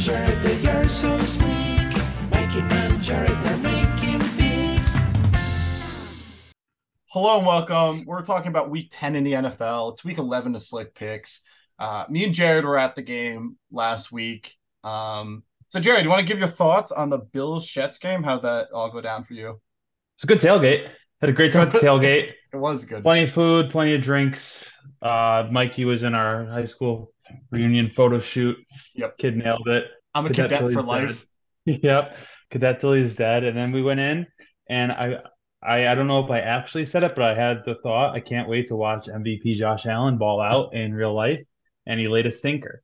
Jared, they are so sleek. Mikey and Jared, they're making beats. Hello and welcome. We're talking about week 10 in the NFL. It's week 11 of Slick Picks. Uh, me and Jared were at the game last week. Um, so, Jared, you want to give your thoughts on the Bills Jets game? How did that all go down for you? It's a good tailgate. Had a great time at the tailgate. It was good. Plenty of food, plenty of drinks. Uh, Mikey was in our high school reunion photo shoot. Yep. Kid nailed it. I'm a Cadet cadet for life. yep. Cadet till he's dead. And then we went in and I I I don't know if I actually said it, but I had the thought I can't wait to watch MVP Josh Allen ball out in real life. And he laid a stinker.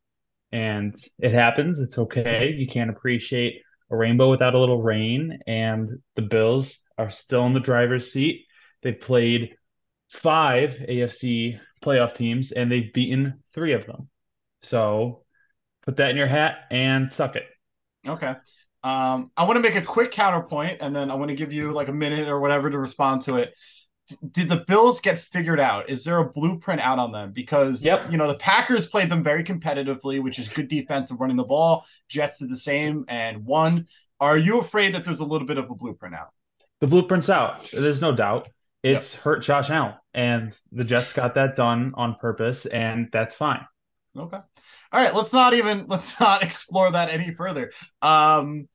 And it happens. It's okay. You can't appreciate a rainbow without a little rain. And the Bills are still in the driver's seat. They've played five AFC playoff teams and they've beaten three of them. So put that in your hat and suck it. Okay. Um, I want to make a quick counterpoint and then I want to give you like a minute or whatever to respond to it. D- Did the Bills get figured out? Is there a blueprint out on them? Because Yep. you know the Packers played them very competitively, which is good defense and running the ball. Jets did the same and won. Are you afraid that there's a little bit of a blueprint out? The blueprint's out. There's no doubt. It's hurt Josh Allen. And the Jets got that done on purpose, and that's fine. Okay. All right, let's not even let's not explore that any further. Um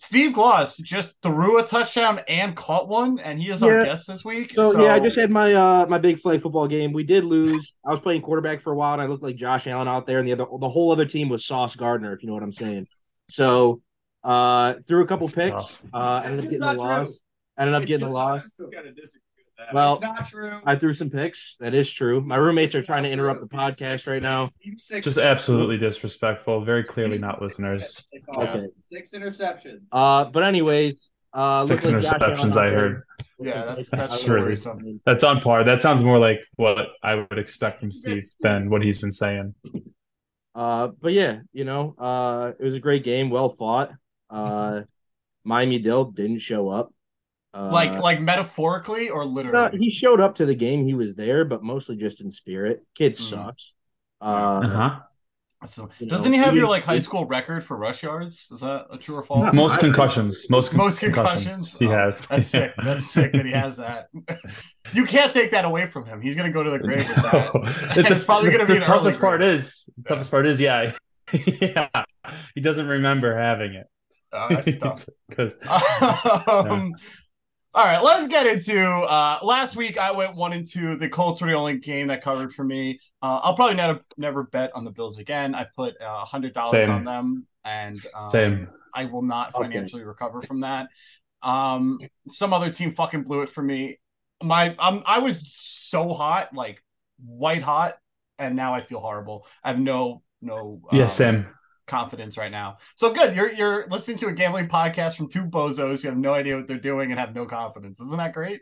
Steve Gloss just threw a touchdown and caught one, and he is our guest this week. So, yeah, I just had my uh my big flag football game. We did lose. I was playing quarterback for a while, and I looked like Josh Allen out there, and the other the whole other team was Sauce Gardner, if you know what I'm saying. So, uh, threw a couple picks. Uh, ended up getting the loss. Ended up getting the loss. Well, not true. I threw some picks. That is true. My roommates are trying to interrupt the podcast right now. Just absolutely disrespectful. Very clearly not listeners. Okay. Six interceptions. Uh, but anyways, uh, Six looked like interceptions, I heard. yeah, that's That's that's really- worrisome. That's on par. That sounds more like what I would expect from Steve than what he's been saying. Uh, but yeah, you know, uh, it was a great game, well fought. Uh, Miami Dill didn't show up. Uh, Like like metaphorically or no, literally? he showed up to the game. He was there, but mostly just in spirit. Kid Mhm. sucks. Uh, Uh-huh. So, doesn't know, he have he your like high school record for rush yards? Is that a true or false? Most concussions. Most, Most concussions, concussions? he Oh, has. That's sick. That's sick that he has that. you can't take that away from him. He's gonna go to the grave with that. It's, It's probably gonna be the an toughest early part grade. is the toughest part is yeah, yeah. He doesn't remember having it Oh, that's tough. because um, all right, let's get into uh last week I went one and two. The Colts were the only game that covered for me. Uh I'll probably never never bet on the Bills again. I put a uh, hundred dollars on them and um, same. I will not Okay. financially recover from that. Um some other team fucking blew it for me. My um I was so hot, like white hot, and now I feel horrible. I have no no Yeah, um, same. Confidence right now. So good. You're you're listening to a gambling podcast from two bozos who have no idea what they're doing and have no confidence. Isn't that great?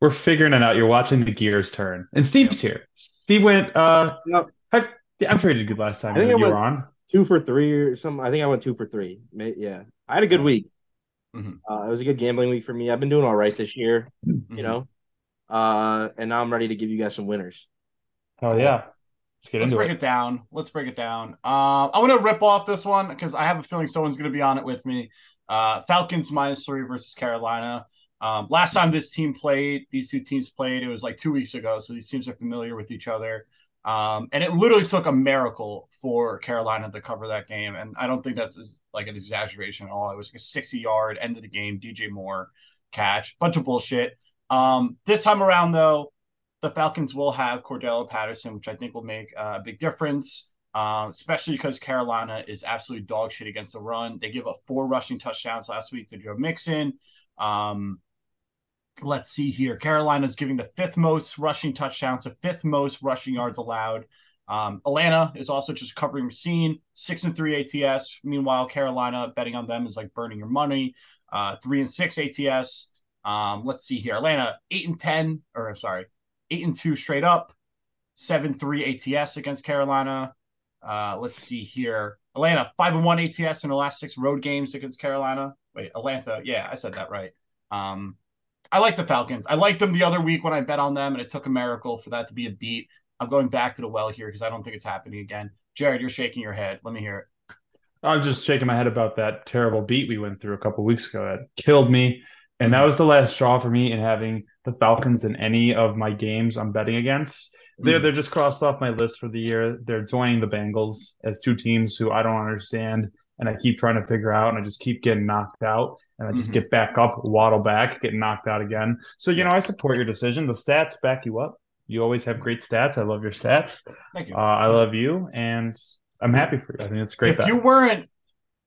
We're figuring it out. You're watching the gears turn, and Steve's here. Steve went. Uh, Yep. I, I'm sure he did good last time I think you I went- were on. two for three or something. I think I went two for three. Yeah, I had a good week. Mhm. Uh, it was a good gambling week for me. I've been doing all right this year, Mhm. you know. Uh, and now I'm ready to give you guys some winners. Oh yeah, let's get Let's into break it. it down. Let's break it down. Uh, I'm gonna rip off this one because I have a feeling someone's gonna be on it with me. Uh, Falcons minus three versus Carolina. Um, last time this team played, these two teams played, it was like two weeks ago. So these teams are familiar with each other. Um, and it literally took a miracle for Carolina to cover that game. And I don't think that's like an exaggeration at all. It was like a 60 yard end of the game, DJ Moore catch, bunch of bullshit. Um, this time around, though, the Falcons will have Cordarrelle Patterson, which I think will make a big difference, um, especially because Carolina is absolutely dog shit against the run. They give up four rushing touchdowns last week to Joe Mixon. Um, let's see here. Carolina's giving the fifth most rushing touchdowns, the fifth most rushing yards allowed. Um, Atlanta is also just covering Racine, six and three ATS. Meanwhile, Carolina betting on them is like burning your money. Uh, three and six ATS. Um, let's see here. Atlanta eight and ten, or sorry, eight and two straight up, seven three ATS against Carolina. Uh, let's see here. Atlanta five and one ATS in the last six road games against Carolina. Wait, Atlanta. Yeah, I said that right. Um, I like the Falcons. I liked them the other week when I bet on them, and it took a miracle for that to be a beat. I'm going back to the well here because I don't think it's happening again. Jared, you're shaking your head. Let me hear it. I'm just shaking my head about that terrible beat we went through a couple weeks ago. That killed me. And that was the last straw for me in having the Falcons in any of my games I'm betting against. They're Mhm. they're just crossed off my list for the year. They're joining the Bengals as two teams who I don't understand and I keep trying to figure out and I just keep getting knocked out and I just Mhm. get back up, waddle back, get knocked out again. So you know, I support your decision. The stats back you up. You always have great stats. I love your stats. Thank you. Uh, I love you and I'm happy for you. I think it's great. if bet. you weren't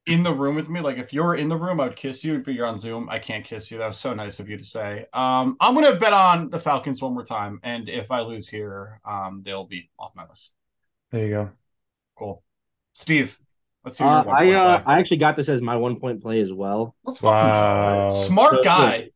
in the room with me, like if you were in the room, I would kiss you, but you're on Zoom. I can't kiss you. That was so nice of you to say. Um, I'm gonna bet on the Falcons one more time, and if I lose here, um, they'll be off my list. there you go. Cool. Steve, let's hear Uh, one I uh. I actually got this as my one point play as well. Let's fucking Wow. go. Smart So, guy.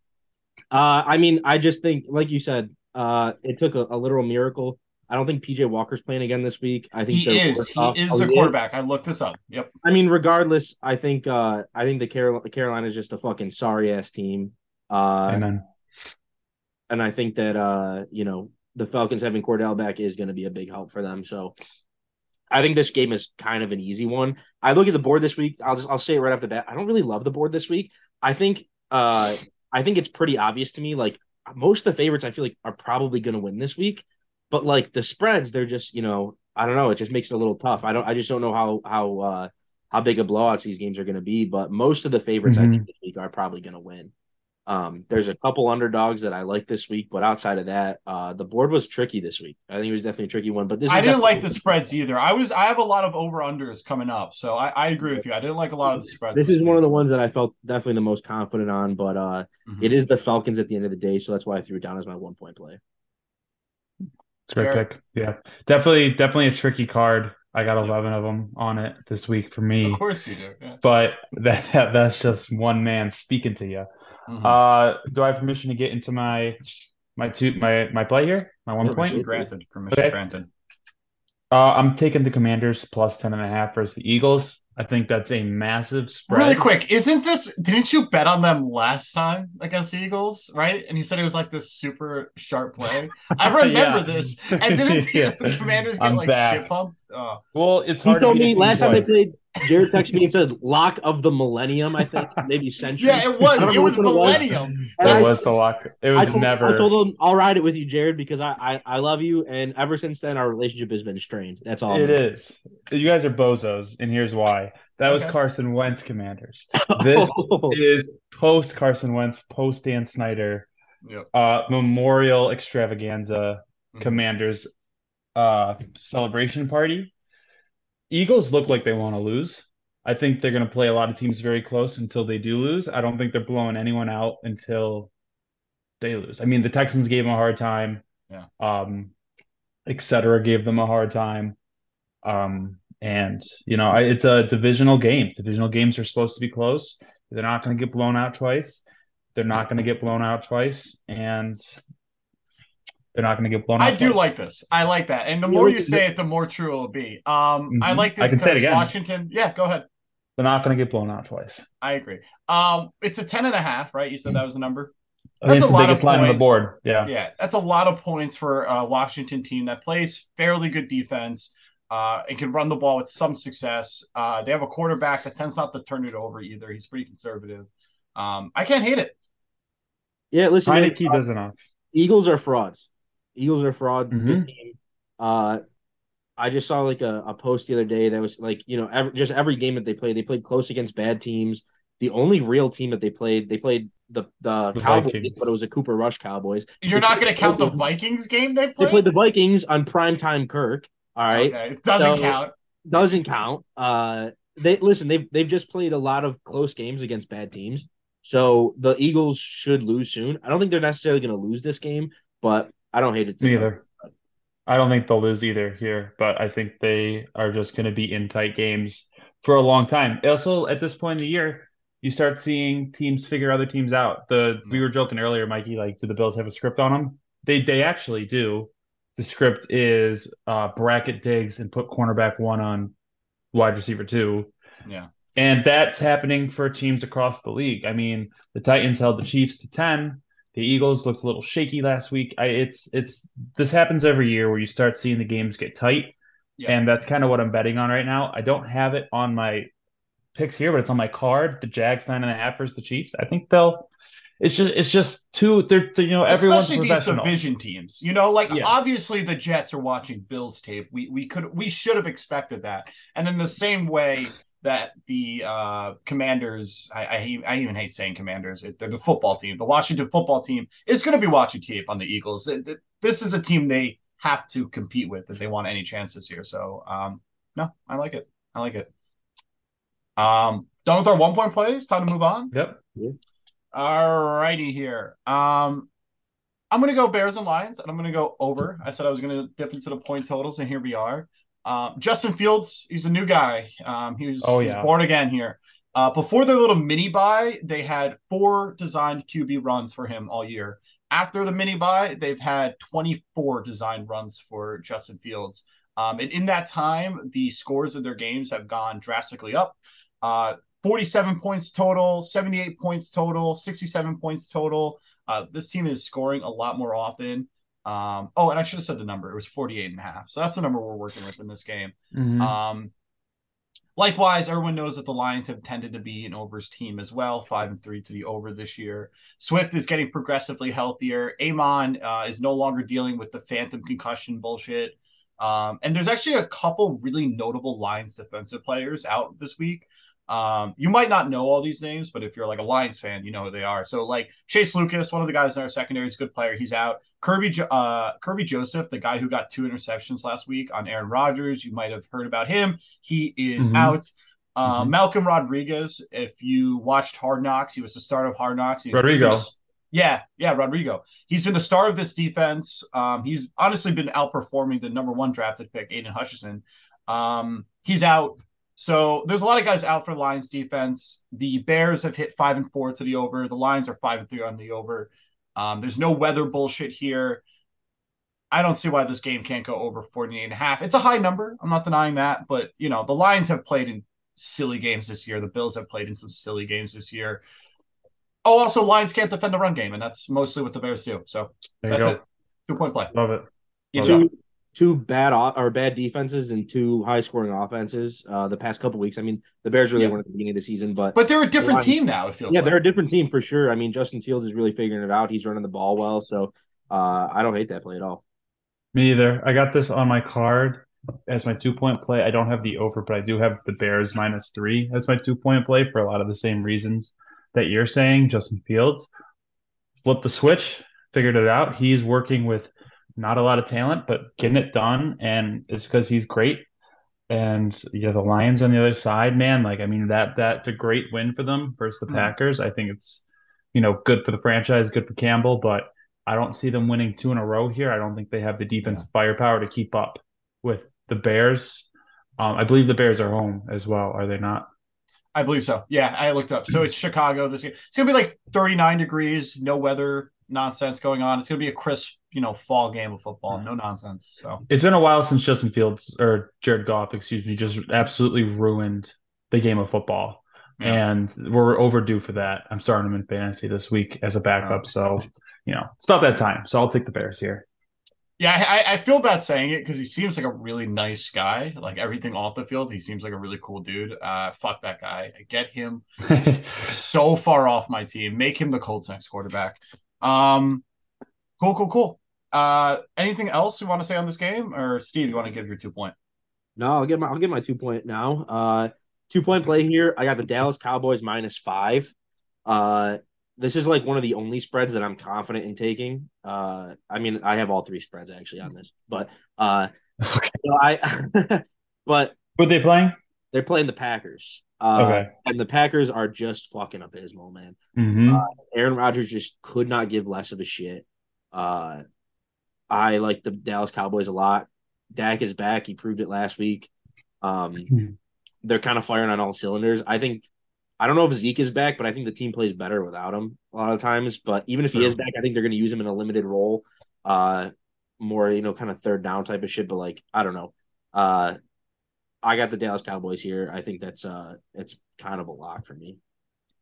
Uh, I mean, I just think, like you said, uh, it took a, a literal miracle. I don't think PJ Walker's playing again this week. I think He they're is. He off. is Oh, the he quarterback. I looked this up. Yep. I mean, regardless, I think uh, I think the Carol- Carolina is just a fucking sorry ass team. Uh, Amen. and I think that uh, you know, the Falcons having Cordell back is going to be a big help for them. So I think this game is kind of an easy one. I look at the board this week. I'll just I'll say it right off the bat. I don't really love the board this week. I think uh I think it's pretty obvious to me. Like most of the favorites, I feel like are probably going to win this week. But like the spreads, they're just you know I don't know. It just makes it a little tough. I don't. I just don't know how how uh how big of blowouts these games are going to be. But most of the favorites I think this week are probably going to win. Um, there's a couple underdogs that I like this week, but outside of that, uh, the board was tricky this week. I think it was definitely a tricky one. But this I didn't like the definitely- spreads either. I was I have a lot of over unders coming up, so I, I agree with you. I didn't like a lot of the spreads. This is one of the ones that I felt definitely the most confident on, but uh, Mhm. it is the Falcons at the end of the day, so that's why I threw it down as my one point play. It's great Jared? pick. Yeah, definitely, definitely a tricky card. I got eleven of them on it this week for me, Of course you do. Yeah. but that that's just one man speaking to you. Mhm. Uh, do I have permission to get into my my two my my play here? My one Permission point. granted. Permission Okay. granted. Uh, I'm taking the Commanders plus ten and a half versus the Eagles. I think that's a massive spread. Really quick, isn't this? Didn't you bet on them last time against the Eagles, right? And he said it was like this super sharp play. I remember Yeah. this. And didn't the Yeah. Commanders get I'm like back. shit pumped? Oh. Well, it's He hard. to told beat a me team last time they played, Jared texted me and said lock of the millennium. I think maybe century. Yeah, it was. It was which one it was. Millennium. It I- was the lock. It I was told, never. I told him I'll ride it with you, Jared, because I, I I love you, and ever since then our relationship has been strained. That's all. I'm It saying. You guys are bozos, and here's why. That was Carson Wentz Commanders. This is post Carson Wentz, post Dan Snyder, Yep. uh, Memorial Extravaganza Mhm. Commanders uh, celebration party. Eagles look like they want to lose. I think they're going to play a lot of teams very close until they do lose. I don't think they're blowing anyone out until they lose. I mean, the Texans gave them a hard time. Yeah. Um, et cetera, gave them a hard time. Um, and you know, I, it's a divisional game. Divisional games are supposed to be close. They're not going to get blown out twice. They're not going to get blown out twice, and they're not going to get blown out. I do twice. like this. I like that. And the more you say it, the more true it'll be. Um, I Mhm. like I this can say it because again. Washington. Yeah, go ahead. They're not going to get blown out twice. I agree. Um, it's a ten and a half, right? You said that was the number. I That's a the lot of biggest line on the points. board. Yeah. Yeah, that's a lot of points for a Washington team that plays fairly good defense uh, and can run the ball with some success. Uh, they have a quarterback that tends not to turn it over either. He's pretty conservative. Um, I can't hate it. Yeah, listen, man, Heinicke uh, does enough. Eagles are frauds. Eagles are fraud. Mhm. Good team. Uh, I just saw like a, a post the other day that was like you know every, just every game that they played, they played close against bad teams. The only real team that they played, they played the the, The Cowboys, Vikings. But it was a Cooper Rush Cowboys. You're They not going to count the Vikings. Vikings game they played? They played? played the Vikings on primetime Kirk. All right, Okay, it doesn't So- count. doesn't count. Uh, they listen. They've they've just played a lot of close games against bad teams. So the Eagles should lose soon. I don't think they're necessarily going to lose this game, but I don't hate it. to Me either. I don't think they'll lose either here, but I think they are just going to be in tight games for a long time. Also, at this point in the year, you start seeing teams figure other teams out. The we were joking earlier, Mikey, like, do the Bills have a script on them? They they actually do. The script is uh, bracket Diggs and put cornerback one on wide receiver two. Yeah. And that's happening for teams across the league. I mean, the Titans held the Chiefs to 10. The Eagles looked a little shaky last week. I, it's it's this happens every year where you start seeing the games get tight. Yeah. And that's kind of what I'm betting on right now. I don't have it on my picks here, but it's on my card. The Jags nine and a half versus the halfers, the Chiefs. I think they'll. It's just it's just too. They're, they're you know everyone's Especially these division teams. You know, like Yeah. obviously the Jets are watching Bills tape. We we could we should have expected that. And in the same way that the uh, Commanders, I, I I even hate saying Commanders. It, they're the football team. The Washington football team is going to be watching tape on the Eagles. It- it- this is a team they have to compete with if they want any chances here. So um, no, I like it. I like it. Um, done with our one point plays. Time to move on. Yep. All righty here. Um, I'm gonna go Bears and Lions, and I'm gonna go over. I said I was gonna dip into the point totals, and here we are. Uh, Justin Fields, he's a new guy. Um, he was, Oh, he was born again here. Uh, before their little mini bye, they had four designed QB runs for him all year. After the mini bye, they've had 24 designed runs for Justin Fields. Um, and in that time, the scores of their games have gone drastically up. Uh, 47 points total, 78 points total, 67 points total. Uh, this team is scoring a lot more often. Um, oh, and I should have said the number. It was 48 and a half. So that's the number we're working with in this game. Mhm. Um, likewise, everyone knows that the Lions have tended to be an overs team as well, five and three to the over this year. Swift is getting progressively healthier. Amon uh, is no longer dealing with the phantom concussion bullshit. Um, and there's actually a couple really notable Lions defensive players out this week. Um, you might not know all these names, but if you're like a Lions fan, you know who they are. So like Chase Lucas, one of the guys in our secondary, is a good player. He's out. Kerby, uh, Kerby Joseph, the guy who got two interceptions last week on Aaron Rodgers, you might have heard about him. He is Mhm. out. Uh, Mhm. Malcolm Rodriguez, if you watched Hard Knocks, he was the start of Hard Knocks. Rodrigo. yeah, yeah, Rodrigo. He's been the star of this defense. Um, he's honestly been outperforming the number one drafted pick, Aidan Hutchinson. Um, he's out. So there's a lot of guys out for the Lions defense. The Bears have hit five and four to the over. The Lions are five and three on the over. Um, there's no weather bullshit here. I don't see why this game can't go over 48 and a half. It's a high number. I'm not denying that, but you know, the Lions have played in silly games this year. The Bills have played in some silly games this year. Oh, also Lions can't defend the run game, and that's mostly what the Bears do. So There that's it. Two point play. Love it. You too. Two two bad o- or bad defenses and two high scoring offenses uh the past couple weeks. I mean, the Bears really Yeah. weren't at the beginning of the season, but, But they're a different Lions- team now, it feels yeah, like. they're a different team for sure. I mean, Justin Fields is really figuring it out. He's running the ball well, so uh I don't hate that play at all. Me either. I got this on my card as my two point play. I don't have the over, but I do have the Bears minus three as my two point play for a lot of the same reasons that you're saying. Justin Fields flipped the switch, figured it out. He's working with not a lot of talent, but getting it done, and it's because he's great. And yeah, the Lions on the other side, man, like I mean that that's a great win for them versus the Mhm. Packers. I think it's you know good for the franchise, good for Campbell, but I don't see them winning two in a row here. I don't think they have the defense defensive firepower to keep up with the Bears. Um, I believe the Bears are home as well, are they not? I believe so. Yeah, I looked up. So it's Chicago this game. It's gonna be like 39 degrees, no weather nonsense going on. It's gonna be a crisp, you know, fall game of football. No nonsense. So It's been a while since Justin Fields or Jared Goff, excuse me, just absolutely ruined the game of football. Yeah. And we're overdue for that. I'm starting him in fantasy this week as a backup. So, you know, it's about that time. So I'll take the Bears here. yeah, I, I feel bad saying it because he seems like a really nice guy. Like everything off the field, he seems like a really cool dude. Uh, fuck that guy. Get him so far off my team. Make him the Colts next quarterback. Um, cool, cool, cool. Uh, anything else you want to say on this game, or Steve, you want to give your two point? No, I'll get my I'll get my two point now. Uh two point play here. I got the Dallas Cowboys minus five. Uh this is like one of the only spreads that I'm confident in taking. Uh I mean I have all three spreads actually on this, but uh okay. you know, I but Who are they playing? they're playing the Packers. Uh Okay. and the Packers are just fucking abysmal, man. hmm Aaron Rodgers just could not give less of a shit. Uh, I like the Dallas Cowboys a lot. Dak is back. He proved it last week. Um, Mhm. they're kind of firing on all cylinders. I think. I don't know if Zeke is back, but I think the team plays better without him a lot of times. But even if he is back, I think they're going to use him in a limited role, uh, more you know, kind of third down type of shit. But like, I don't know. Uh, I got the Dallas Cowboys here. I think that's uh, it's kind of a lock for me.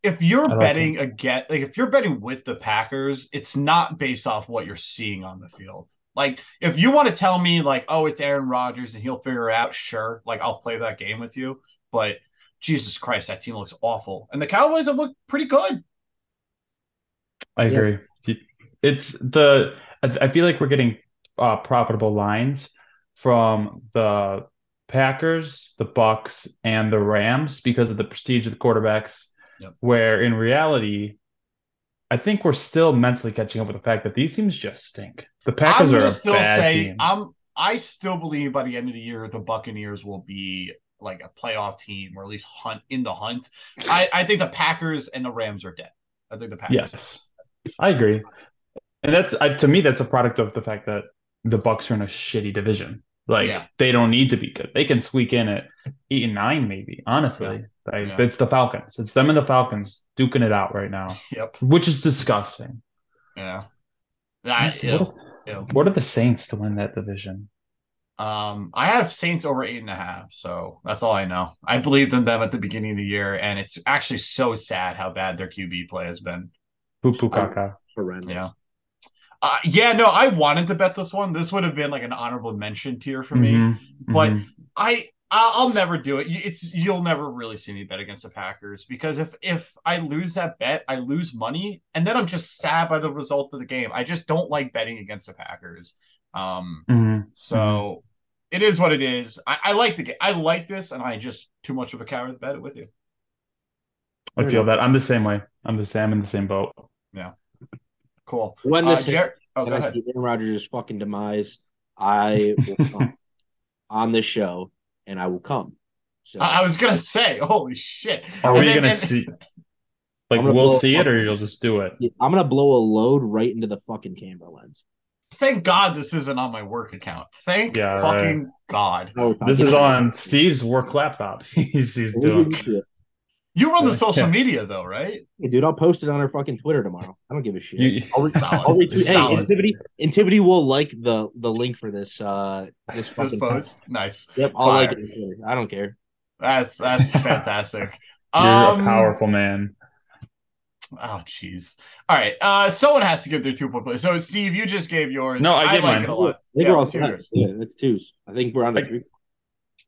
If you're I like betting again, like if you're betting with the Packers, it's not based off what you're seeing on the field. Like if you want to tell me like, oh, it's Aaron Rodgers and he'll figure it out, sure, like I'll play that game with you. But Jesus Christ, that team looks awful. And the Cowboys have looked pretty good. I Yeah. agree. It's the I I feel like we're getting uh, profitable lines from the Packers, the Bucks, and the Rams because of the prestige of the quarterbacks. Yep. Where in reality, I think we're still mentally catching up with the fact that these teams just stink. The Packers are a still say team. I'm I still believe by the end of the year the Buccaneers will be like a playoff team or at least hunt in the hunt. I, I think the Packers and the Rams are dead. I think the Packers. Yes, I agree, and that's I, to me that's a product of the fact that the Bucks are in a shitty division. Like Yeah. they don't need to be good. They can squeak in at eight and nine, maybe. Honestly, Like, Yeah. it's the Falcons. It's them and the Falcons duking it out right now, Yep. which is disgusting. Yeah. I, What, ew, ew. what are the Saints to win that division? Um, I have Saints over eight and a half, so that's all I know. I believed in them at the beginning of the year, and it's actually so sad how bad their QB play has been. Poo poo caca. Horrendous. Yeah. Uh, yeah, no, I wanted to bet this one. This would have been like an honorable mention tier for me. Mhm, But mhm. I I'll never do it. It's you'll never really see me bet against the Packers because if if I lose that bet, I lose money, and then I'm just sad by the result of the game. I just don't like betting against the Packers. Um, Mhm. so it is what it is. I, I like the game. I like this, and I just too much of a coward to bet it with you. I feel that I'm the same way. I'm the same. I'm in the same boat. Cool. When Uh, this Jer- hits, oh, and go I ahead. see Aaron Rodgers' fucking demise, I will come on this show, and I will come. So I, I was gonna say, holy shit. Are And we gonna and- see? Like we'll blow see it, or you'll just do it. I'm gonna blow a load right into the fucking camera lens. Thank God this isn't on my work account. Thank Yeah, fucking God. This is on Steve's work laptop. he's he's doing. Shit. You run the Yeah. social media though, right? Hey, dude, I'll post it on our fucking Twitter tomorrow. I don't give a shit. You, I'll, re- Solid. I'll retweet. Hey, Solid. Intivity, Intivity will like the the link for this uh this This fucking post. Nice. Yep, I'll Fire. like it. I don't care. That's that's fantastic. you're Um, a powerful man. Oh jeez. All right. Uh someone has to give their two point play. So Steve, you just gave yours. No, I gave like mine. it a I lot. think Yeah, we're all let's hear set. yours. Yeah, that's twos. I think we're on to I- three.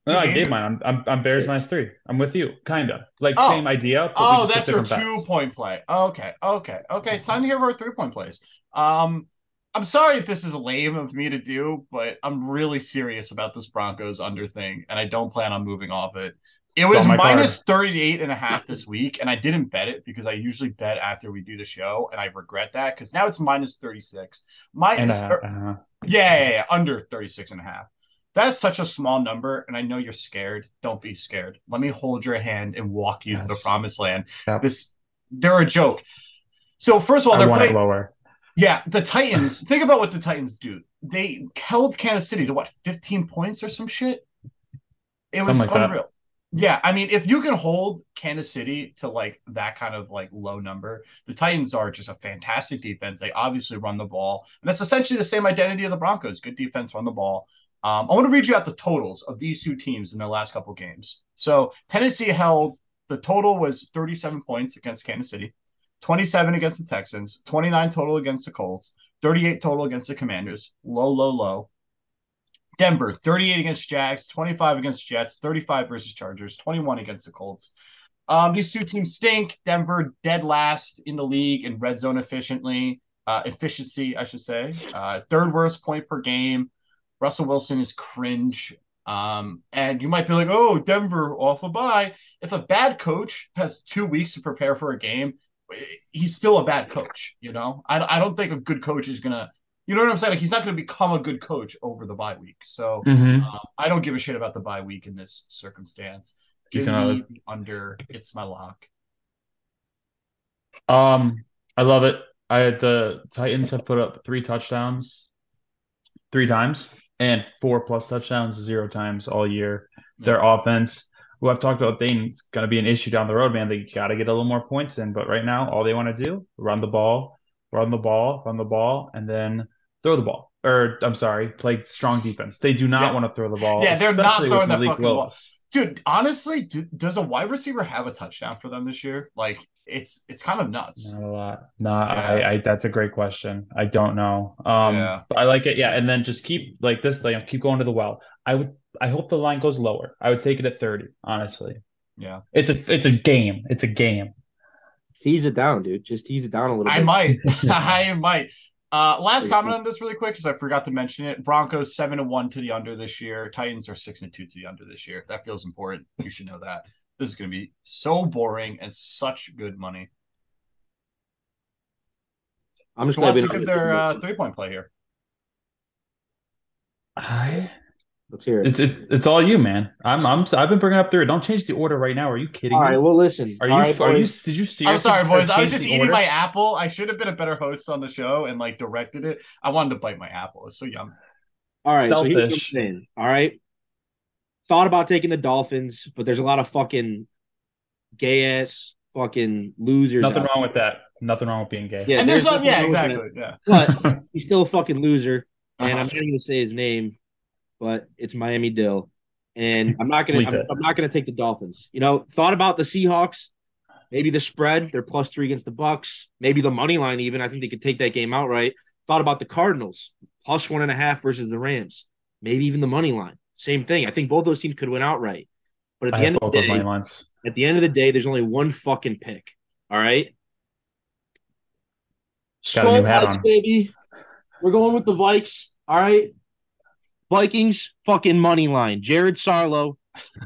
No, I gave mine. I'm, I'm I'm Bears minus three. I'm with you, kinda. Like Oh. same idea. Oh, that's your two point play. Okay, okay, okay. It's time to hear our three point plays. Um, I'm sorry if this is lame of me to do, but I'm really serious about this Broncos under thing, and I don't plan on moving off it. It was card. minus 38 and a half this week, and I didn't bet it because I usually bet after we do the show, and I regret that because now it's minus 36. And Minus, uh, er, uh, yeah, yeah, yeah, under 36 and a half. That's such a small number, and I know you're scared. Don't be scared. Let me hold your hand and walk you to the promised land. Yep. This, they're a joke. So first of all, they're playing. lower. Yeah, the Titans. think about what the Titans do. They held Kansas City to what, 15 points or some shit? It was like that. unreal. Yeah, I mean, if you can hold Kansas City to like that kind of like low number, the Titans are just a fantastic defense. They obviously run the ball, and that's essentially the same identity of the Broncos. Good defense, run the ball. Um, I want to read you out the totals of these two teams in their last couple games. So Tennessee held the total was 37 points against Kansas City, 27 against the Texans, 29 total against the Colts, 38 total against the Commanders. Low, low, low. Denver, 38 against Jags, 25 against Jets, 35 versus Chargers, 21 against the Colts. Um, these two teams stink. Denver dead last in the league in red zone efficiently, uh, efficiency, I should say. Uh, third worst point per game. Russell Wilson is cringe. Um, and you might be like, oh, Denver off a bye. If a bad coach has two weeks to prepare for a game, he's still a bad coach. You know, I, I don't think a good coach is gonna. You know what I'm saying? Like he's not going to become a good coach over the bye week. So Mhm. um, I don't give a shit about the bye week in this circumstance. Give me the under. It's my lock. Um, I love it. I had the Titans have put up three touchdowns three times and four plus touchdowns zero times all year. Their offense, who I've talked about being it's going to be an issue down the road, man. They got to get a little more points in, but right now all they want to do run the ball, run the ball, run the ball, and then throw the ball. Or I'm sorry, play strong defense. They do not Yeah. want to throw the ball. Yeah, they're not throwing the fucking ball. Willis. Dude, honestly, do, does a wide receiver have a touchdown for them this year? Like, it's it's kind of nuts. Not a lot. No, Yeah. I, I that's a great question. I don't know. Um, Yeah. but I like it. Yeah, and then just keep like this. Like keep going to the well. I would. I hope the line goes lower. I would take it at thirty. Honestly, Yeah, It's a it's a game. It's a game. Tease it down, dude. Just tease it down a little bit. I bit. might. I might. Uh, last comment on this really quick because I forgot to mention it. Broncos seven and one to the under this year. Titans are six and two to the under this year. That feels important. You should know that. This is going to be so boring and such good money. I'm just gonna to give their uh, three point play here? I Let's hear it. it's it's it's all you, man. I'm I'm I've been bringing up three. Don't change the order right now. Are you kidding All me? right. Well, listen. Are you All right, are you did you see? I'm sorry, boys. I was just eating order? my apple. I should have been a better host on the show and like directed it. I wanted to bite my apple. It's so yummy. All right. So here's what I'm Selfish. All right. Thought about taking the Dolphins, but there's a lot of fucking gay ass fucking losers. Nothing out wrong with that. Nothing wrong with being gay. Yeah, and there's, there's no, yeah, nothing wrong with exactly. Yeah. But he's still a fucking loser, and Uh-huh. I'm not going to say his name, but it's Miami Dill, and I'm not gonna. I'm, I'm not going to take the Dolphins. You know, thought about the Seahawks. Maybe the spread. They're plus three against the Bucks. Maybe the money line. Even I think they could take that game outright. Thought about the Cardinals plus one and a half versus the Rams. Maybe even the money line. Same thing. I think both those teams could win outright. But at I the end of the day, at the end of the day, there's only one fucking pick. All right. Got a new Skull hat Vikes, on. baby. We're going with the Vikes. All right. Vikings fucking money line. Jared Sarlo,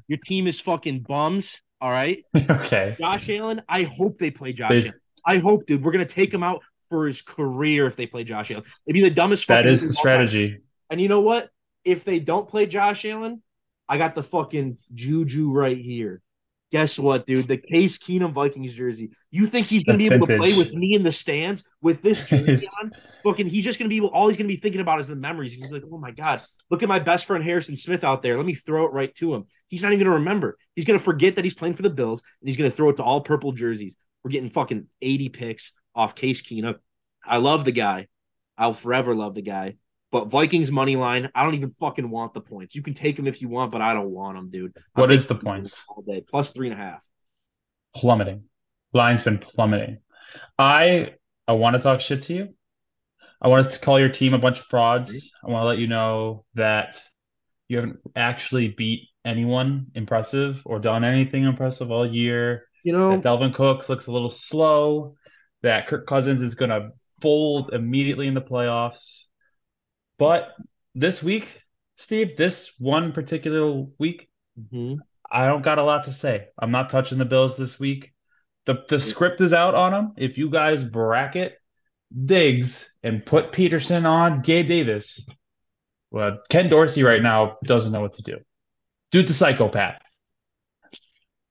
your team is fucking bums. All right. okay. Josh Allen, I hope they play Josh They- Allen. I hope, dude. We're gonna take him out for his career if they play Josh Allen. It'd be the dumbest That fucking is the all time. strategy. And you know what? If they don't play Josh Allen, I got the fucking juju right here. Guess what, dude? The Case Keenum Vikings jersey. You think he's gonna be able to play with me in the stands with this jersey on? Fucking, he's just gonna be able. All he's gonna be thinking about is the memories. He's gonna be like, "Oh my god, look at my best friend Harrison Smith out there. Let me throw it right to him." He's not even gonna remember. He's gonna forget that he's playing for the Bills, and he's gonna throw it to all purple jerseys. We're getting fucking eighty picks off Case Keenum. I love the guy. I'll forever love the guy. But Vikings money line, I don't even fucking want the points. You can take them if you want, but I don't want them, dude. I What the points? All day plus three and a half. Plummeting. Line's been plummeting. I I want to talk shit to you. I want to call your team a bunch of frauds. I want to let you know that you haven't actually beat anyone impressive or done anything impressive all year. You know, That Dalvin Cooks looks a little slow. That Kirk Cousins is going to fold immediately in the playoffs. But this week, Steve, this one particular week, mhm. I don't got a lot to say. I'm not touching the Bills this week. The the script is out on them. If you guys bracket Diggs and put Peterson on Gabe Davis, well, Ken Dorsey right now doesn't know what to do. Dude's a psychopath.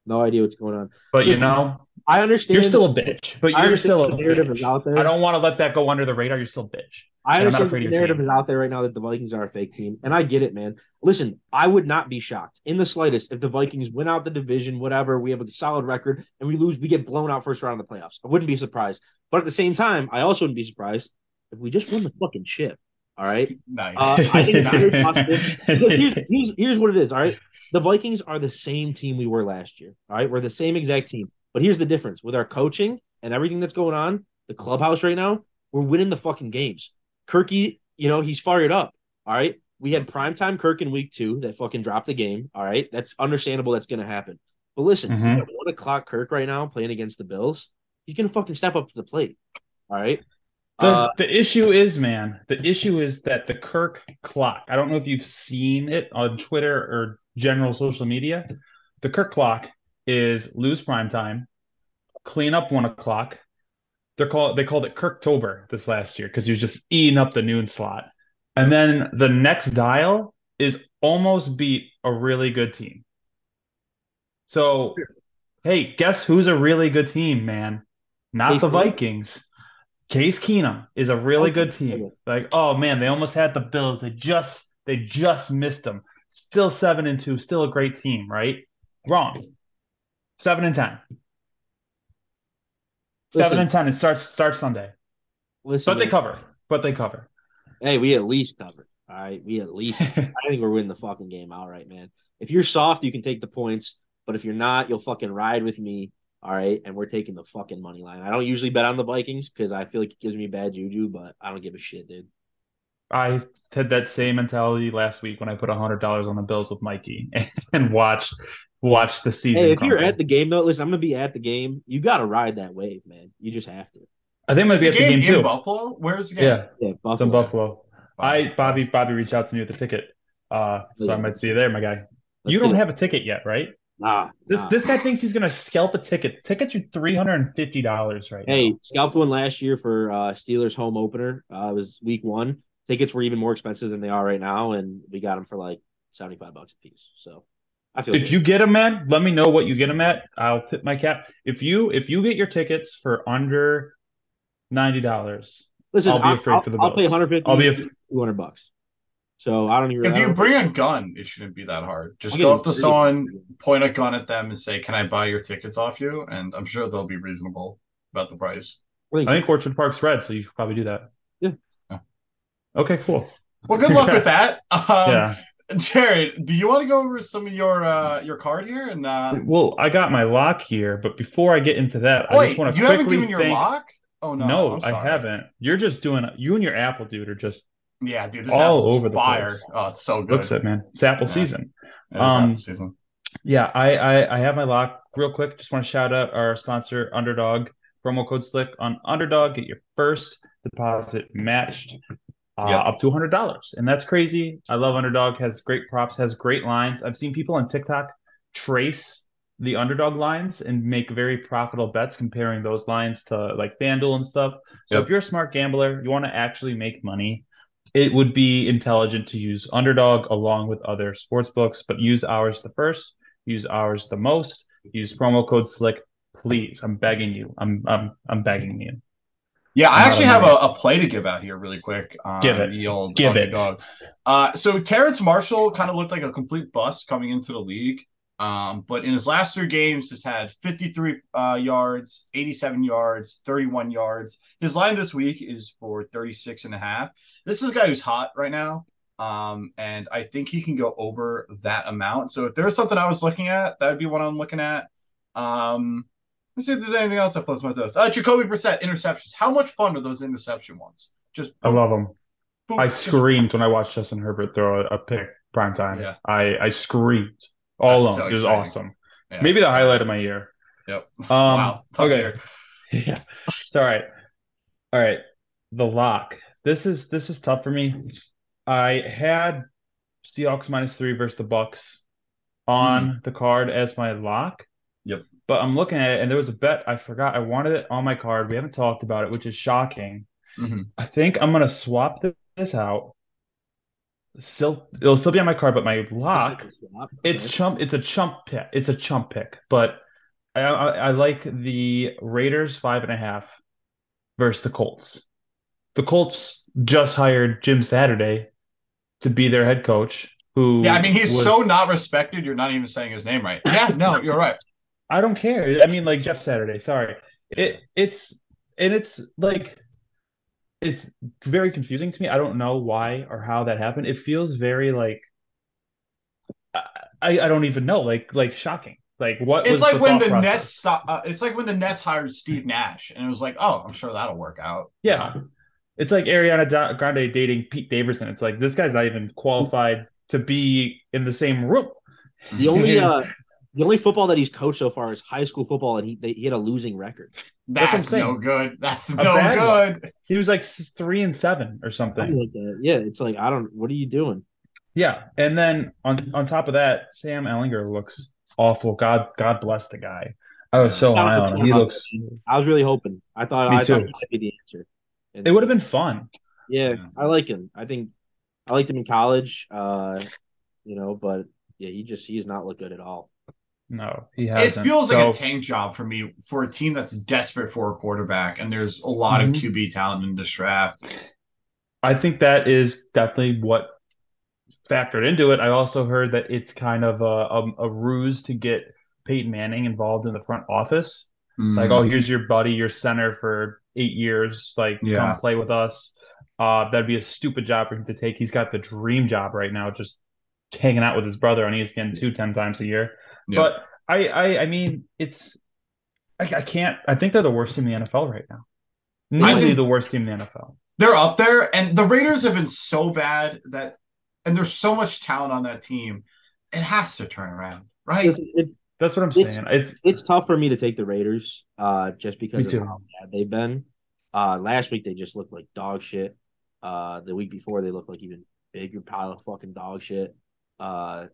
No idea what's going on. But you know, I understand. you're still a bitch. But you're still a narrative is bitch. out there. I don't want to let that go under the radar. You're still a bitch. I And understand afraid the narrative is out there right now that the Vikings are a fake team, and I get it, man. Listen, I would not be shocked in the slightest if the Vikings win out the division, whatever. We have a solid record, and we lose, we get blown out first round of the playoffs. I wouldn't be surprised, but at the same time, I also wouldn't be surprised if we just won the fucking ship. All right, Nice. Uh, I think it's possible. Here's, here's, here's what it is. All right. The Vikings are the same team we were last year. All right. We're the same exact team. But here's the difference with our coaching and everything that's going on, the clubhouse right now, we're winning the fucking games. Kirky, you know, he's fired up. All right. We had primetime Kirk in week two that fucking dropped the game. All right. That's understandable. That's going to happen. But listen, Mhm. we one o'clock Kirk right now playing against the Bills. He's going to fucking step up to the plate. All right. The, Uh, the issue is, man, the issue is that the Kirk clock, I don't know if you've seen it on Twitter or general social media. The Kirk clock is lose prime time, clean up one o'clock. They're called they called it Kirktober this last year because he was just eating up the noon slot. And then the next dial is almost beat a really good team. So, hey, guess who's a really good team, man? Not the Vikings. Case Keenum is a really good team. Like, oh man, they almost had the Bills. They just they just missed them. Still seven and two, still a great team, right? Wrong. Seven and ten. Listen. Seven and ten. It starts starts Sunday. listen, But they cover. But they cover. Hey, we at least covered. All right. We at least I think we're winning the fucking game All right, man. If you're soft, you can take the points. But if you're not, you'll fucking ride with me. All right. And we're taking the fucking money line. I don't usually bet on the Vikings because I feel like it gives me bad juju, but I don't give a shit, dude. I had that same mentality last week when I put hundred dollars on the Bills with Mikey and watched watch the season. Hey, if you're crumble. at the game though, listen, I'm gonna be at the game. You got to ride that wave, man. You just have to. I think I'm gonna the be at the game in too. Buffalo? Where's the game? Yeah, Yeah, it's Buffalo. in Buffalo. I Bobby Bobby reached out to me with the ticket. Uh, so I might see you there, my guy. Let's you get don't it. have a ticket yet, right? Nah, This nah. this guy thinks he's gonna scalp a ticket. Tickets are three hundred and fifty dollars right now. Hey, now. scalped one last year for uh Steelers home opener. Uh, it was week one. Tickets were even more expensive than they are right now, and we got them for like seventy five bucks a piece. So I feel If good. you get them, man, let me know what you get them at. I'll tip my cap. If you if you get your tickets for under ninety dollars, listen, I'll be afraid I'll, for the I'll pay 150 I'll be af- 200 bucks. So I don't even. If you don't- bring a gun, it shouldn't be that hard. Just I'll go up to it. someone, point a gun at them, and say, "Can I buy your tickets off you?" And I'm sure they'll be reasonable about the price. I think I think Orchard Park's red, so you should probably do that. Yeah. Yeah. Okay, cool. Well, good luck with that. Um, yeah. Jared, do you want to go over some of your uh, your card here? And uh, Well, I got my lock here, but before I get into that, I just want to you quickly haven't given your thank- lock? Oh no, No, I'm I sorry. haven't. You're just doing you and your Apple dude are just Yeah, dude, this All over the fire. place. Oh, it's so good. looks it, man. It's Apple Yeah. season. It Um, apple season. Yeah, I, I I have my lock real quick. Just want to shout out our sponsor, Underdog. Promo code Slick on Underdog. Get your first deposit matched uh, Yep. up to hundred dollars, and that's crazy. I love Underdog. Has great props. Has great lines. I've seen people on TikTok trace the Underdog lines and make very profitable bets comparing those lines to like FanDuel and stuff. So Yep. if you're a smart gambler, you want to actually make money. It would be intelligent to use Underdog along with other sports books, but use ours the first use ours the most use promo code slick please i'm begging you i'm i'm i'm begging you Yeah, I actually have a, a play to give out here really quick. On Give it. The old Give it. underdog. Uh, so Terrace Marshall kind of looked like a complete bust coming into the league. Um, but in his last three games, has had 53 uh, yards, 87 yards, 31 yards. His line this week is for 36 and a half. This is a guy who's hot right now. Um, and I think he can go over that amount. So if there's something I was looking at, that would be what I'm looking at. Um, let's see if there's anything else that floats my toes. Uh, Jacoby Brissett interceptions. How much fun are those interception ones? Just i love them boop, i just- screamed when i watched justin herbert throw a, a pick prime time Yeah. i i screamed all That's alone so it was awesome. Yeah, maybe the highlight of my year. Yep. um wow. Tough okay. year. yeah. It's all right. All right. The lock. This is this is tough for me. I had seahawks minus three versus the bucks on the card as my lock. Yep. but i'm looking at it and there was a bet i forgot i wanted it on my card. We haven't talked about it which is shocking. Mhm. i think i'm gonna swap this out still it'll still be on my card but my lock it's chump. It's a chump pick. It's a chump pick, but I, I I like the Raiders five and a half versus the Colts. The Colts just hired Jim Saturday to be their head coach. Who? Yeah, I mean he's was- so not respected. You're not even saying his name right. Yeah, no, you're right. I don't care. I mean, like Jeff Saturday. Sorry. It it's and it's like it's very confusing to me. I don't know why or how that happened. It feels very like I I don't even know. Like like shocking. Like what It's was like the when the process? Nets stop. Uh, it's like when the Nets hired Steve Nash, and it was like, oh, I'm sure that'll work out. Yeah. It's like Ariana Grande dating Pete Davidson. It's like this guy's not even qualified to be in the same room. The only uh, the only football that he's coached so far is high school football, and he they, he had a losing record. That's That's no good. That's A no bad one. good. He was like three and seven or Something something. like that. Yeah, it's like I don't. What are you doing? Yeah. And then on on top of that, Sam Ehlinger looks awful. God God bless the guy. I was so high on him. He looks. I was really hoping. I thought Me I thought he might be the answer. And- It would have been fun. Yeah, Yeah. I like him. I think I liked him in college. Uh, you know, but yeah, he just he's not look good at all. No, he It hasn't. It feels like a tank job for me for a team that's desperate for a quarterback, and there's a lot Mhm. of QB talent in this draft. I think that is definitely what factored into it. I also heard that it's kind of a, a, a ruse to get Peyton Manning involved in the front office. Like, oh, here's your buddy, your center for eight years. Like, Yeah. come play with us. Uh, that'd be a stupid job for him to take. He's got the dream job right now, just hanging out with his brother on ESPN two ten times a year. Yeah. But I, I, I mean, it's I, I can't. I think they're the worst team in the NFL right now. Nearly the worst team in the NFL. they're up there, and the Raiders have been so bad that, and there's so much talent on that team, it has to turn around. right? It's, it's That's what I'm It's- saying. It's it's tough for me to take the Raiders, uh, just because of too. how bad they've been. Uh, last week they just looked like dog shit. Uh, the week before they looked like even bigger pile of fucking dog shit. Uh,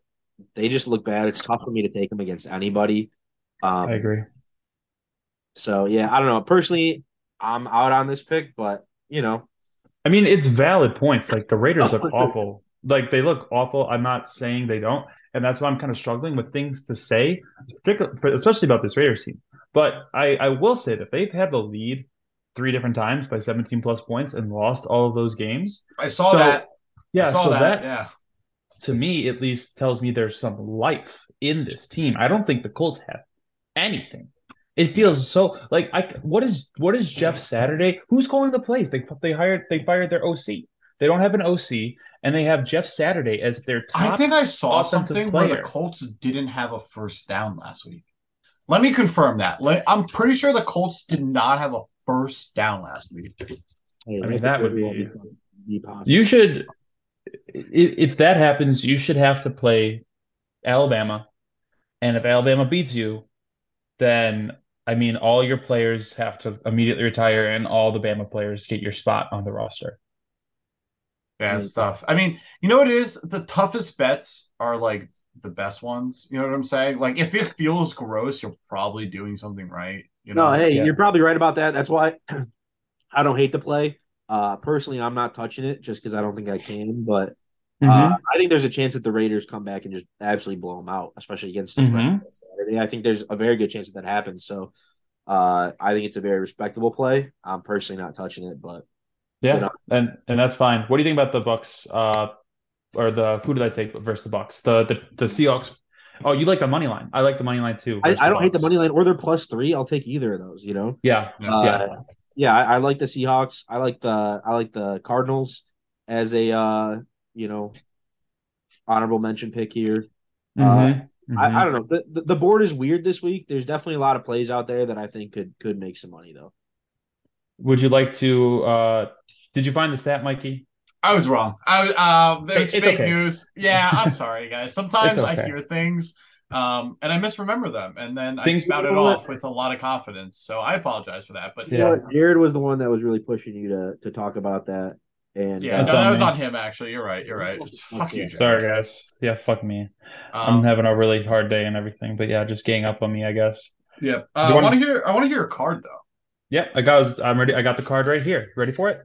they just look bad. It's tough for me to take them against anybody. Um, I agree. So yeah, I don't know. Personally, I'm out on this pick, but you know, I mean, it's valid points. Like the Raiders look awful. Like they look awful. I'm not saying they don't, and that's why I'm kind of struggling with things to say, particularly, especially about this Raiders team. But I, I will say that they've had the lead three different times by 17 plus points and lost all of those games. I saw So, that. Yeah, I saw so that. that, Yeah. To me at least tells me there's some life in this team. I don't think the Colts have anything. It feels so like I what is what is Jeff Saturday? Who's calling the plays? They they hired they fired their OC. They don't have an OC and they have Jeff Saturday as their top I think I saw offensive something where the. Colts didn't have a first down last week. Let me confirm that. Let- I'm pretty sure the Colts did not have a first down last week. hey, I mean, that would be- be possible. You should if, if that happens, you should have to play Alabama. And if Alabama beats you, then I mean all your players have to immediately retire and all the Bama players get your spot on the roster. Yeah, it's tough. I mean, you know what it is? The toughest bets are like the best ones. You know what I'm saying? Like if it feels gross, you're probably doing something right. You know? No, hey, Yeah. you're probably right about that. That's why I don't hate the play. Uh, personally, I'm not touching it just because I don't think I can. But Mm-hmm. uh, I think there's a chance that the Raiders come back and just absolutely blow them out, especially against the Mhm. Saturday. I think there's a very good chance that that happens. So uh, I think it's a very respectable play. I'm personally not touching it, but Yeah, you know. and and that's fine. What do you think about the Bucks? Uh, or the who did I take versus the Bucks? The the the Seahawks. Oh, you like the money line? I like the money line too. I, I don't hate the money line or their plus three. I'll take either of those. You know. Yeah, Yeah. Uh, Yeah. Yeah, I, I like the Seahawks. I like the I like the Cardinals as a uh, you know honorable mention pick here. Mhm, mhm. I, I don't know. The, the the board is weird this week. There's definitely a lot of plays out there that I think could could make some money though. Would you like to? Uh, did you find the stat, Mikey? I was wrong. I was uh there's it's fake okay. news. Yeah, I'm sorry guys. Sometimes It's I hear things um and I misremember them and then I Things- spout it You know what? off with a lot of confidence. So I apologize for that. But You Yeah. Jared was the one that was really pushing you to to talk about that. And yeah, no, that was me. on him actually. You're right. You're right. Just fuck you, Jared. Sorry, guys. Yeah, fuck me. I'm Um, having a really hard day and everything, but yeah, just gang up on me, I guess. yeah. Uh, I wanna- hear. I want to hear a card though. Yep, I got. I'm ready. I got the card right here. Ready for it?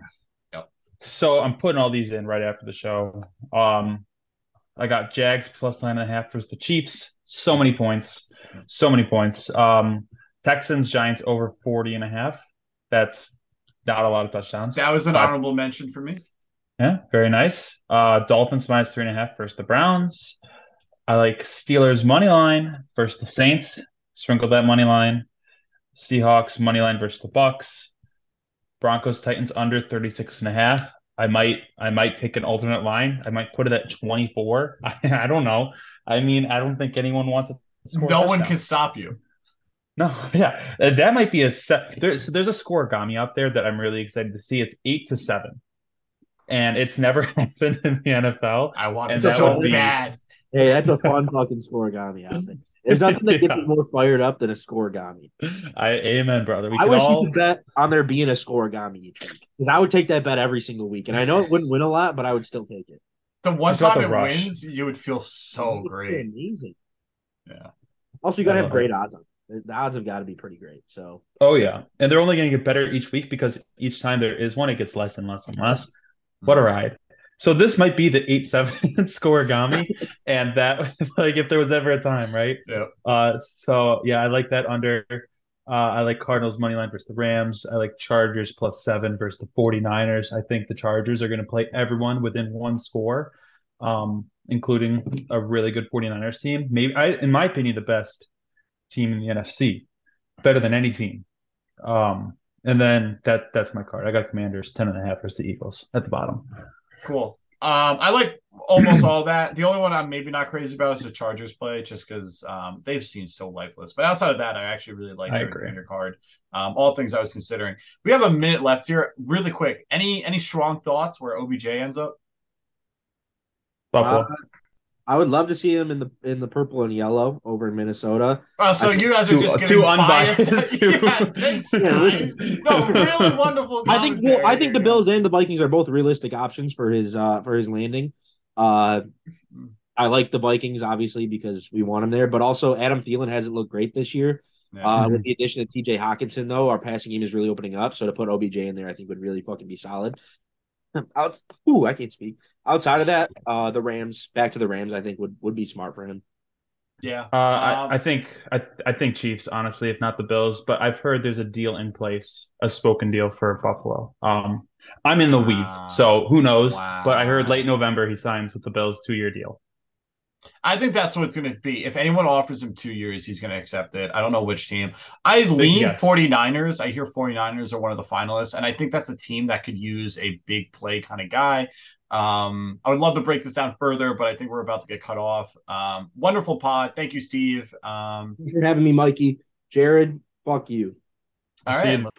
Yep. So I'm putting all these in right after the show. Um, I got Jags plus nine and a half versus the Chiefs. So many points. So many points. Um, Texans Giants over 40 and a half. That's not a lot of touchdowns. That was an Five- honorable mention for me. Yeah, very nice. Uh, Dolphins minus three and a half versus the Browns. I like Steelers money line versus the Saints. Sprinkle that money line. Seahawks money line versus the Bucks. Broncos Titans under 36 and a half. I might I might take an alternate line. I might put it at 24. I, I don't know. I mean, I don't think anyone wants to score No one touchdown. can stop you. No, yeah, uh, that might be a set. There's there's a scorigami out there that I'm really excited to see. It's eight to seven, and it's never happened in the NFL. I want it And that so would be- bad. hey, that's a fun fucking scorigami out there. There's nothing that gets Yeah. me more fired up than a scorigami. I amen, brother. We I wish all you could bet on there being a scorigami each week because I would take that bet every single week, and I know it wouldn't win a lot, but I would still take it. The one time the it rush. wins, you would feel so great. amazing. Yeah. Also, you gotta have love great odds on. it. The odds have got to be pretty great. So Oh yeah, and they're only going to get better each week because each time there is one, it gets less and less and less. What a ride! So this might be the eight seven scorigami, and that like if there was ever a time, right? Yep. Uh, so yeah, I like that under. Uh, I like Cardinals money line versus the Rams. I like Chargers plus seven versus the 49ers. I think the Chargers are going to play everyone within one score, um, including a really good 49ers team. Maybe I, in my opinion, the best team in the NFC, better than any team. Um, and then that that's my card. I got Commanders 10 and a half versus the Eagles at the bottom. Cool. Um, I like almost all that. The only one I'm maybe not crazy about is the Chargers play, just because um, they've seemed so lifeless. But outside of that, I actually really like I everything your card. Um, all things I was considering. We have a minute left here. Really quick. Any any strong thoughts where OBJ ends up? Buffalo. Uh, I would love to see him in the in the purple and yellow over in Minnesota. Oh, so I you guys are too- just too getting biased. unbiased. yeah, thanks, guys. No, really wonderful. I think well, I think the Bills and the Vikings are both realistic options for his uh for his landing. Uh I like the Vikings obviously because we want him there, but also Adam Thielen hasn't looked great this year. guys. Uh, with the addition of TJ Hockenson, though, our passing game is really opening up. So to put OBJ in there, I think would really fucking be solid. Out, ooh, I can't speak. Outside of that, uh, the Rams, back to the Rams, I think would would be smart for him. yeah. Uh, Um, I, I think I, I think Chiefs, honestly, if not the Bills. But I've heard there's a deal in place, a spoken deal for Buffalo. Um, I'm in the Wow. weeds, so who knows? But I heard late November he signs with the Bills, two year deal. I think that's what it's going to be. If anyone offers him two years, he's going to accept it. I don't know which team. I lean yes. 49ers. I hear 49ers are one of the finalists, and I think that's a team that could use a big play kind of guy. Um, I would love to break this down further, but I think we're about to get cut off. Um, wonderful pod. Thank you, Steve. Um, Thanks for having me, Mikey. Jared, fuck you. all See right. you.